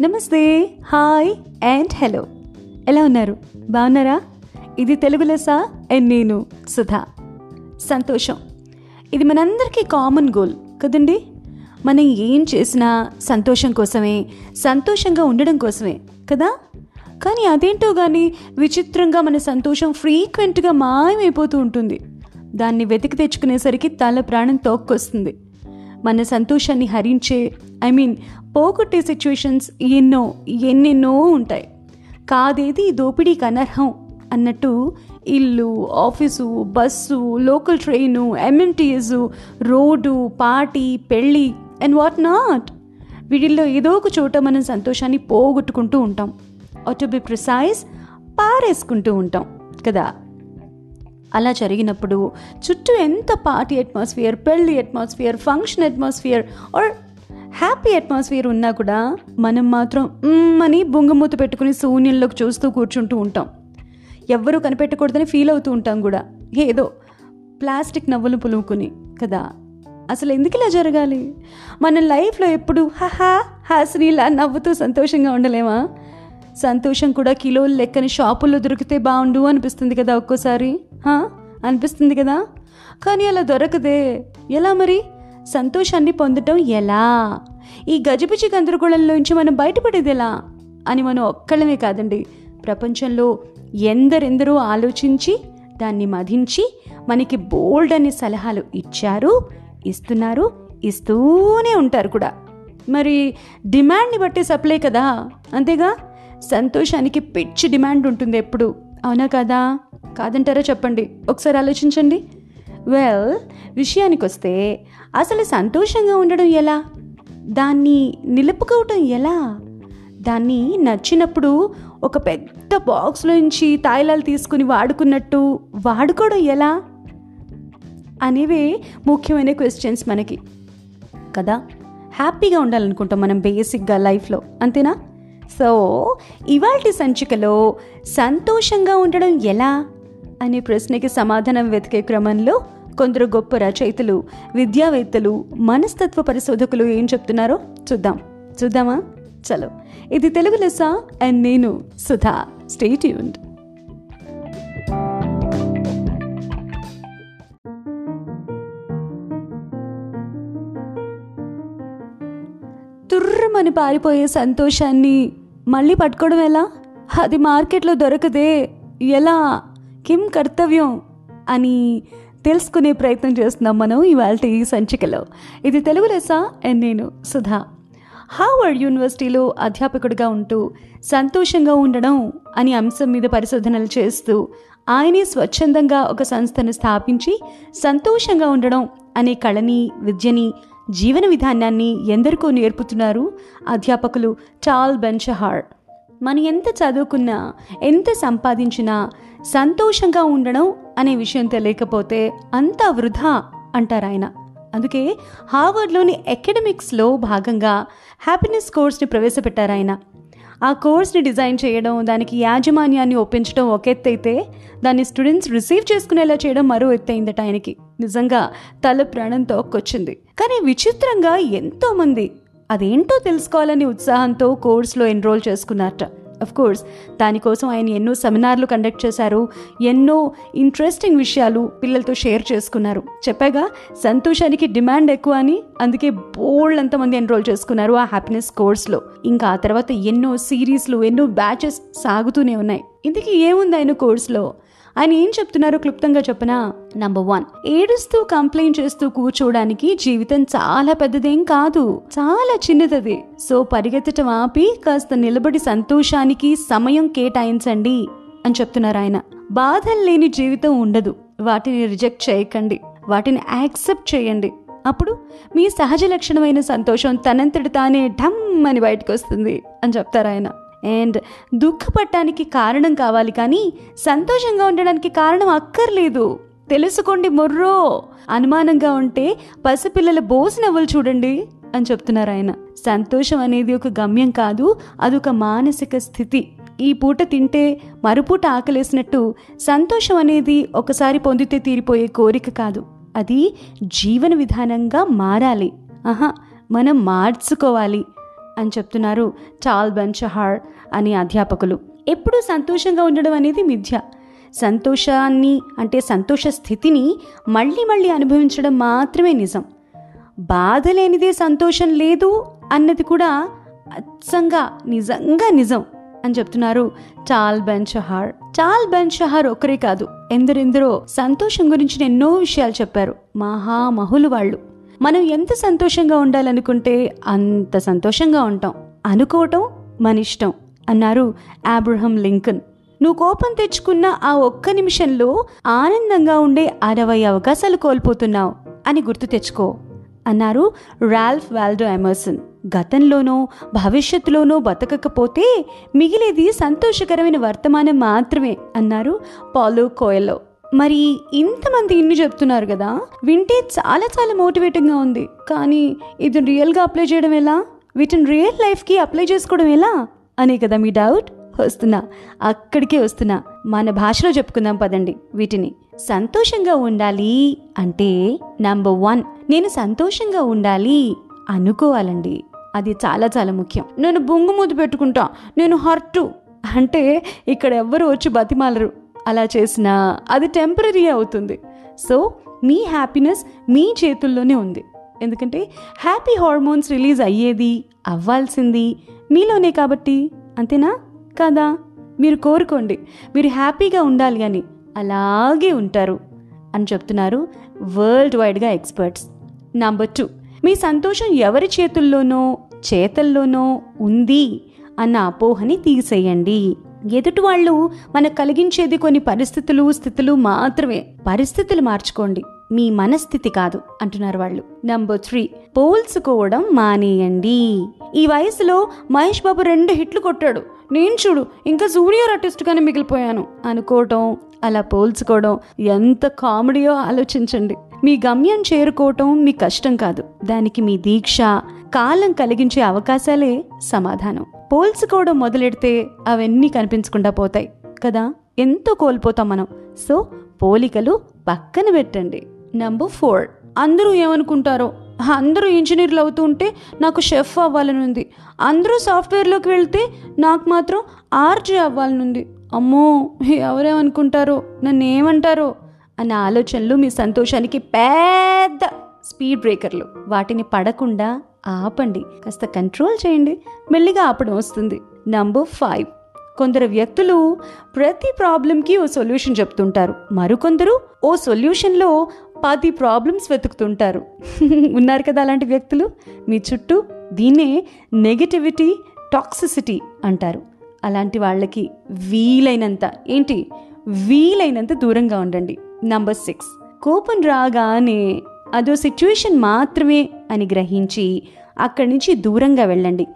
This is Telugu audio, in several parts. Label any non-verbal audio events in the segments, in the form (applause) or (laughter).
నమస్తే హాయ్ అండ్ హలో. ఎలా ఉన్నారు? బాగున్నారా? ఇది తెలుగు లెసా అండ్ నేను సుధా. సంతోషం. ఇది మనందరికీ కామన్ గోల్ కదండి? మనం ఏం చేసినా సంతోషం కోసమే సంతోషంగా ఉండడం కోసమే కదా? కానీ అదేంటో కానీ విచిత్రంగా మన సంతోషం ఫ్రీక్వెంట్గా మాయమైపోతూ ఉంటుంది. దాన్ని వెతికి తెచ్చుకునేసరికి తల ప్రాణం తోక్కొస్తుంది. మన సంతోషాన్ని హరించే ఐ మీన్ పోగొట్టే సిచ్యువేషన్స్ ఎన్నో ఎన్నెన్నో ఉంటాయి. కాదేది దోపిడీకి అనర్హం అన్నట్టు ఇల్లు office bus local train MMTS road party పెళ్ళి అండ్ వాట్ నాట్ వీటిల్లో ఏదో ఒక చోట మనం సంతోషాన్ని పోగొట్టుకుంటూ ఉంటాం. టు బి ప్రిసైజ్ పారేసుకుంటూ ఉంటాం కదా? అలా జరిగినప్పుడు చుట్టూ ఎంత పార్టీ అట్మాస్ఫియర్ పెళ్ళి atmosphere function atmosphere or happy atmosphere ఉన్నా కూడా మనం మాత్రం అని బొంగమూత పెట్టుకుని శూన్యంలోకి చూస్తూ కూర్చుంటూ ఉంటాం. ఎవ్వరూ కనిపెట్టకూడదని ఫీల్ అవుతూ ఉంటాం కూడా. ఏదో ప్లాస్టిక్ నవ్వులు పులుముకుని కదా? అసలు ఎందుకు ఇలా జరగాలి? మన లైఫ్లో ఎప్పుడు హహా హాసినిలా నవ్వుతూ సంతోషంగా ఉండలేమా? సంతోషం కూడా కిలోలు లెక్కని షాపుల్లో దొరికితే బాగుండు అనిపిస్తుంది కదా ఒక్కోసారి హా? అనిపిస్తుంది కదా? కానీ అలా దొరకదే. ఎలా మరి? సంతోషాన్ని పొందటం ఎలా? ఈ గజిబిజి గందరగోళంలోంచి మనం బయటపడేది ఎలా? అని మనం ఒక్కళ్ళమే కాదండి. ప్రపంచంలో ఎందరెందరో ఆలోచించి దాన్ని మధించి మనకి బోల్డ్ అనే సలహాలు ఇచ్చారు ఇస్తున్నారు ఇస్తూనే ఉంటారు కూడా. మరి డిమాండ్ని బట్టి సప్లై కదా? అంతేగా? సంతోషానికి పిచ్చి డిమాండ్ ఉంటుంది ఎప్పుడు. అవునా కదా? కాదంటారా చెప్పండి? ఒకసారి ఆలోచించండి. వెల్ విషయానికి వస్తే అసలు సంతోషంగా ఉండడం ఎలా? దాన్ని నిలుపుకోవటం ఎలా? దాన్ని నచ్చినప్పుడు ఒక పెద్ద బాక్స్లోంచి తాయిలాలు తీసుకుని వాడుకున్నట్టు వాడుకోవడం ఎలా? అనేవే ముఖ్యమైన క్వశ్చన్స్ మనకి. కదా? హ్యాపీగా ఉండాలనుకుంటాం మనం బేసిక్గా లైఫ్లో అంతేనా? సో ఇవాల్టి సంచికలో సంతోషంగా ఉండడం ఎలా? అనే ప్రశ్నకి సమాధానం వెతికే క్రమంలో కొందరు గొప్ప రచయితలు విద్యావేత్తలు మనస్తత్వ పరిశోధకులు ఏం చెప్తున్నారో చూద్దాం. చూద్దామా? చలో. ఇది తెలుగు లెస్స అండ్ నేను సుధా. స్టేట్ యూన్ తుర్రమని పారిపోయే సంతోషాన్ని మళ్ళీ పట్టుకోవడం ఎలా? అది మార్కెట్లో దొరకదే. ఎలా? కిం కర్తవ్యం అని తెలుసుకునే ప్రయత్నం చేస్తున్నాం మనం ఇవాళ ఈ సంచికలో. ఇది తెలుగు లెస అండ్ నేను సుధా. హార్వర్డ్ యూనివర్సిటీలో అధ్యాపకుడిగా ఉంటూ సంతోషంగా ఉండడం అనే అంశం మీద పరిశోధనలు చేస్తూ ఆయనే స్వచ్ఛందంగా ఒక సంస్థను స్థాపించి సంతోషంగా ఉండడం అనే కళని విద్యని జీవన విధానాన్ని ఎందరికో నేర్పుతున్నారు అధ్యాపకులు చాల్ బెంచహార్ మనం ఎంత చదువుకున్నా ఎంత సంపాదించినా సంతోషంగా ఉండడం అనే విషయం తెలియకపోతే అంతా వృధా అంటారు ఆయన. అందుకే హార్వర్డ్లోని అకాడమిక్స్లో భాగంగా హ్యాపీనెస్ కోర్స్ని ప్రవేశపెట్టారు ఆయన. ఆ కోర్స్ని డిజైన్ చేయడం దానికి యాజమాన్యాన్ని ఒప్పించడం ఒక ఎత్తైతే దాన్ని స్టూడెంట్స్ రిసీవ్ చేసుకునేలా చేయడం మరో ఎత్తైందట ఆయనకి. నిజంగా తల ప్రాణంతో ఒక్కొచ్చింది కానీ విచిత్రంగా ఎంతోమంది అదేంటో తెలుసుకోవాలని ఉత్సాహంతో కోర్సులో ఎన్రోల్ చేసుకున్నారట. అఫ్ కోర్స్ దానికోసం ఆయన ఎన్నో సెమినార్లు కండక్ట్ చేశారు ఎన్నో ఇంట్రెస్టింగ్ విషయాలు పిల్లలతో షేర్ చేసుకున్నారు. చెప్పాగా సంతోషానికి డిమాండ్ ఎక్కువ అని అందుకే బోల్డ్ అంతమంది ఎన్రోల్ చేసుకున్నారు ఆ హ్యాపీనెస్ కోర్స్లో. ఇంకా ఆ తర్వాత ఎన్నో సిరీస్లు ఎన్నో బ్యాచెస్ సాగుతూనే ఉన్నాయి. ఇందుకే ఏముంది ఆయన కోర్సులో? ఆయన ఏం చెప్తున్నారో క్లుప్తంగా చెప్పనా? నంబర్ వన్ ఏడుస్తూ కంప్లైంట్ చేస్తూ కూర్చోవడానికి జీవితం చాలా పెద్దదేం కాదు. చాలా చిన్నదది. సో పరిగెత్తటం ఆపి కాస్త నిలబడి సంతోషానికి సమయం కేటాయించండి అని చెప్తున్నారు ఆయన. బాధలు లేని జీవితం ఉండదు. వాటిని రిజెక్ట్ చేయకండి. వాటిని యాక్సెప్ట్ చేయండి. అప్పుడు మీ సహజ లక్షణమైన సంతోషం తనంతటి తానే ఢమ్ అని బయటకు వస్తుంది అని చెప్తారు ఆయన. అండ్ దుఃఖపడటానికి కారణం కావాలి కానీ సంతోషంగా ఉండడానికి కారణం అక్కర్లేదు. తెలుసుకోండి మొర్రో. అనుమానంగా ఉంటే పసిపిల్లల బోసి నవ్వులు చూడండి అని చెప్తున్నారు ఆయన. సంతోషం అనేది ఒక గమ్యం కాదు అదొక మానసిక స్థితి. ఈ పూట తింటే మరుపూట ఆకలేసినట్టు సంతోషం అనేది ఒకసారి పొందితే తీరిపోయే కోరిక కాదు. అది జీవన విధానంగా మారాలి. ఆహా మనం మార్చుకోవాలి. అని చెప్తున్నారు చాల్ బెన్షహార్ అనే అధ్యాపకులు. ఎప్పుడూ సంతోషంగా ఉండడం అనేది మిథ్య. సంతోషాన్ని అంటే సంతోష స్థితిని మళ్ళీ మళ్ళీ అనుభవించడం మాత్రమే నిజం. బాధ లేనిదే సంతోషం లేదు అన్నది కూడా అచ్చంగా నిజంగా నిజం అని చెప్తున్నారు చాల్ బెన్ షహార్ చాల్ బెన్ షహార్ ఒక్కరే కాదు ఎందరెందరో సంతోషం గురించి ఎన్నో విషయాలు చెప్పారు. మహామహులు వాళ్ళు. మనం ఎంత సంతోషంగా ఉండాలనుకుంటే అంత సంతోషంగా ఉంటాం. అనుకోవటం మన ఇష్టం అన్నారు ఆబ్రహం లింకన్. నువ్వు కోపం తెచ్చుకున్న ఆ ఒక్క నిమిషంలో ఆనందంగా ఉండే అరవై అవకాశాలు కోల్పోతున్నావు అని గుర్తు తెచ్చుకో అన్నారు రాల్ఫ్ వాల్డో ఎమర్సన్. గతంలోనో భవిష్యత్తులోనో బతకకపోతే మిగిలేది సంతోషకరమైన వర్తమానం మాత్రమే అన్నారు పాలో కోయలో. మరి ఇంతమంది ఇన్ని చెప్తున్నారు కదా వింటే చాలా చాలా మోటివేటింగ్గా ఉంది. కానీ ఇది రియల్గా అప్లై చేయడం ఎలా? వీటిని రియల్ లైఫ్కి అప్లై చేసుకోవడం ఎలా? అనే కదా మీ డౌట్? వస్తున్నా. అక్కడికే వస్తున్నా. మన భాషలో చెప్పుకుందాం పదండి వీటిని. సంతోషంగా ఉండాలి అంటే నంబర్ వన్ నేను సంతోషంగా ఉండాలి అనుకోవాలండి. అది చాలా చాలా ముఖ్యం. నేను బొంగు మూతి పెట్టుకుంటా. నేను హర్టు. అంటే ఇక్కడ ఎవ్వరు వచ్చి బతిమాలరు. అలా చేసినా అది టెంపరీ అవుతుంది. సో మీ హ్యాపీనెస్ మీ చేతుల్లోనే ఉంది. ఎందుకంటే హ్యాపీ హార్మోన్స్ రిలీజ్ అయ్యేది అవ్వాల్సింది మీలోనే కాబట్టి. అంతేనా? కాదా? మీరు కోరుకోండి. మీరు హ్యాపీగా ఉండాలి అని అలాగే ఉంటారు అని చెప్తున్నారు వరల్డ్ వైడ్గా ఎక్స్పర్ట్స్ నంబర్ టూ మీ సంతోషం ఎవరి చేతుల్లోనో చేతల్లోనో ఉంది అన్న అపోహని తీసేయండి. ఎదుటి వాళ్ళు మనకు కలిగించేది కొన్ని పరిస్థితులు స్థితులు మాత్రమే. పరిస్థితులు మార్చుకోండి. మీ మనస్థితి కాదు అంటున్నారు వాళ్ళు. నంబర్ త్రీ పోల్చుకోవడం మానేయండి. ఈ వయసులో మహేష్ బాబు రెండు హిట్లు కొట్టాడు. నేను చూడు ఇంకా జూనియర్ ఆర్టిస్ట్గానే మిగిలిపోయాను అనుకోవటం అలా పోల్చుకోవడం ఎంత కామెడీయో ఆలోచించండి. మీ గమ్యం చేరుకోవటం మీ కష్టం కాదు. దానికి మీ దీక్ష కాలం కలిగించే అవకాశాలే సమాధానం. పోల్చుకోవడం మొదలెడితే అవన్నీ కనిపించకుండా పోతాయి కదా? ఎంతో కోల్పోతాం మనం. సో పోలికలు పక్కన పెట్టండి. నంబర్ ఫోర్ అందరూ ఏమనుకుంటారో? అందరూ ఇంజనీర్లు అవుతూ ఉంటే నాకు షెఫ్ అవ్వాలని ఉంది. అందరూ సాఫ్ట్వేర్లోకి వెళ్తే నాకు మాత్రం ఆర్జే అవ్వాలని ఉంది. అమ్మో ఎవరేమనుకుంటారో? నన్ను ఏమంటారో అన్న ఆలోచనలు మీ సంతోషానికి పెద్ద స్పీడ్ బ్రేకర్లు. వాటిని పడకుండా ఆపండి. కాస్త కంట్రోల్ చేయండి. మెల్లిగా ఆపడం వస్తుంది. నంబర్ ఫైవ్ కొందరు వ్యక్తులు ప్రతి ప్రాబ్లంకి ఓ సొల్యూషన్ చెప్తుంటారు. మరికొందరు ఓ సొల్యూషన్లో పది ప్రాబ్లమ్స్ వెతుకుతుంటారు. (laughs) ఉన్నారు కదా అలాంటి వ్యక్తులు? మీ చుట్టూ దీన్నే నెగటివిటీ టాక్సిసిటీ అంటారు. అలాంటి వాళ్ళకి వీలైనంత ఏంటి? వీలైనంత దూరంగా ఉండండి. నంబర్ సిక్స్ కోపం రాగానే అదో సిచ్యువేషన్ మాత్రమే అని గ్రహించి అక్కడి నుంచి దూరంగా వెళ్ళండి.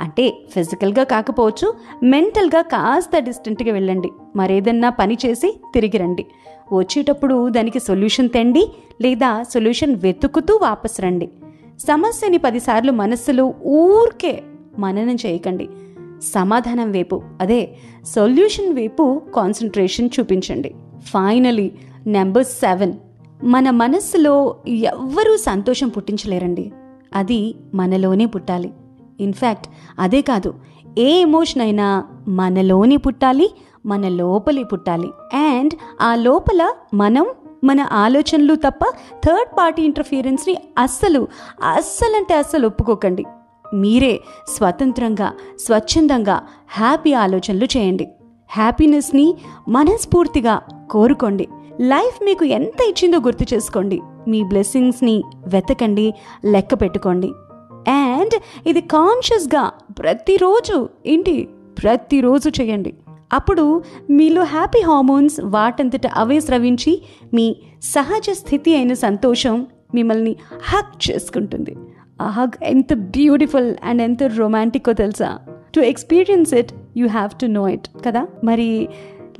అంటే ఫిజికల్గా కాకపోవచ్చు మెంటల్గా కాస్త డిస్టెంట్గా వెళ్ళండి. మరేదన్నా పని చేసి తిరిగి రండి. వచ్చేటప్పుడు దానికి సొల్యూషన్ తెండి లేదా సొల్యూషన్ వెతుకుతూ వాపస్ రండి. సమస్యని పదిసార్లు మనస్సులో ఊరికే మననం చేయకండి. సమాధానం వైపు అదే సొల్యూషన్ వైపు కాన్సన్ట్రేషన్ చూపించండి. Finally number seven. మన మనస్సులో ఎవ్వరూ సంతోషం పుట్టించలేరండి. అది మనలోనే పుట్టాలి. ఇన్ఫ్యాక్ట్ అదే కాదు ఏ ఎమోషన్ అయినా మనలోనే పుట్టాలి మన లోపలే పుట్టాలి. అండ్ ఆ లోపల మనం మన ఆలోచనలు తప్ప థర్డ్ పార్టీ ఇంటర్ఫియరెన్స్ని అస్సలు అస్సలంటే అస్సలు ఒప్పుకోకండి. మీరే స్వతంత్రంగా స్వచ్ఛందంగా హ్యాపీ ఆలోచనలు చేయండి. హ్యాపీనెస్ని మనస్ఫూర్తిగా కోరుకోండి. లైఫ్ మీకు ఎంత ఇచ్చిందో గుర్తు చేసుకోండి. మీ బ్లెస్సింగ్స్ని వెతకండి లెక్క పెట్టుకోండి. అండ్ ఇది కాన్షియస్గా ప్రతిరోజు ఏంటి? ప్రతిరోజు చేయండి. అప్పుడు మీలో హ్యాపీ హార్మోన్స్ వాటంతట అవే స్రవించి మీ సహజ స్థితి అయిన సంతోషం మిమ్మల్ని హక్ చేసుకుంటుంది. ఆ హగ్ ఎంత బ్యూటిఫుల్ అండ్ ఎంత రొమాంటిక్కో తెలుసా? To experience it you have to know it కదా? మరి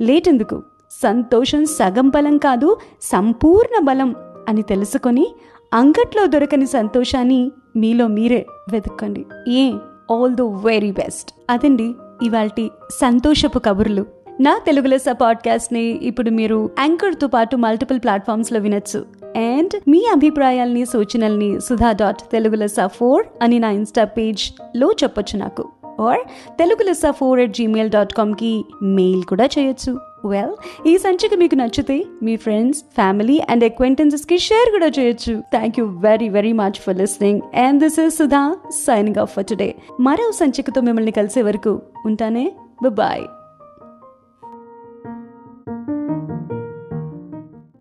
లేట్ ఎందుకు? సంతోషం సగం బలం కాదు సంపూర్ణ బలం అని తెలుసుకొని అంగట్లో దొరకని సంతోషాన్ని మీలో మీరే వెతుక్కోండి. ఏ ఆల్ ద వెరీ బెస్ట్ అదండి ఇవాల్టి సంతోషపు కబుర్లు. నా తెలుగు లెస్స పాడ్కాస్ట్ని ఇప్పుడు మీరు యాంకర్తో పాటు మల్టిపుల్ ప్లాట్ఫామ్స్లో వినొచ్చు. అండ్ మీ అభిప్రాయాల్ని సూచనల్ని సుధా డాట్ తెలుగు లెస్స ఫోర్ అని నా ఇన్స్టా పేజ్లో చెప్పొచ్చు నాకు. ఆర్ తెలుగు లెస్స ఫోర్ ఎట్ జీమెయిల్ డాట్ కామ్కి మెయిల్ కూడా చేయొచ్చు. వెల్ ఈ సంచిక మీకు నచ్చితే మీ ఫ్రెండ్స్ ఫ్యామిలీ అండ్ అక్వైంటెన్సెస్కి షేర్ కూడా చేయొచ్చు. Thank you very very much for listening and this is Sudha signing off for today మరో సంచికతో మిమ్మల్ని కలిసే వరకు ఉంటానే. బాయ్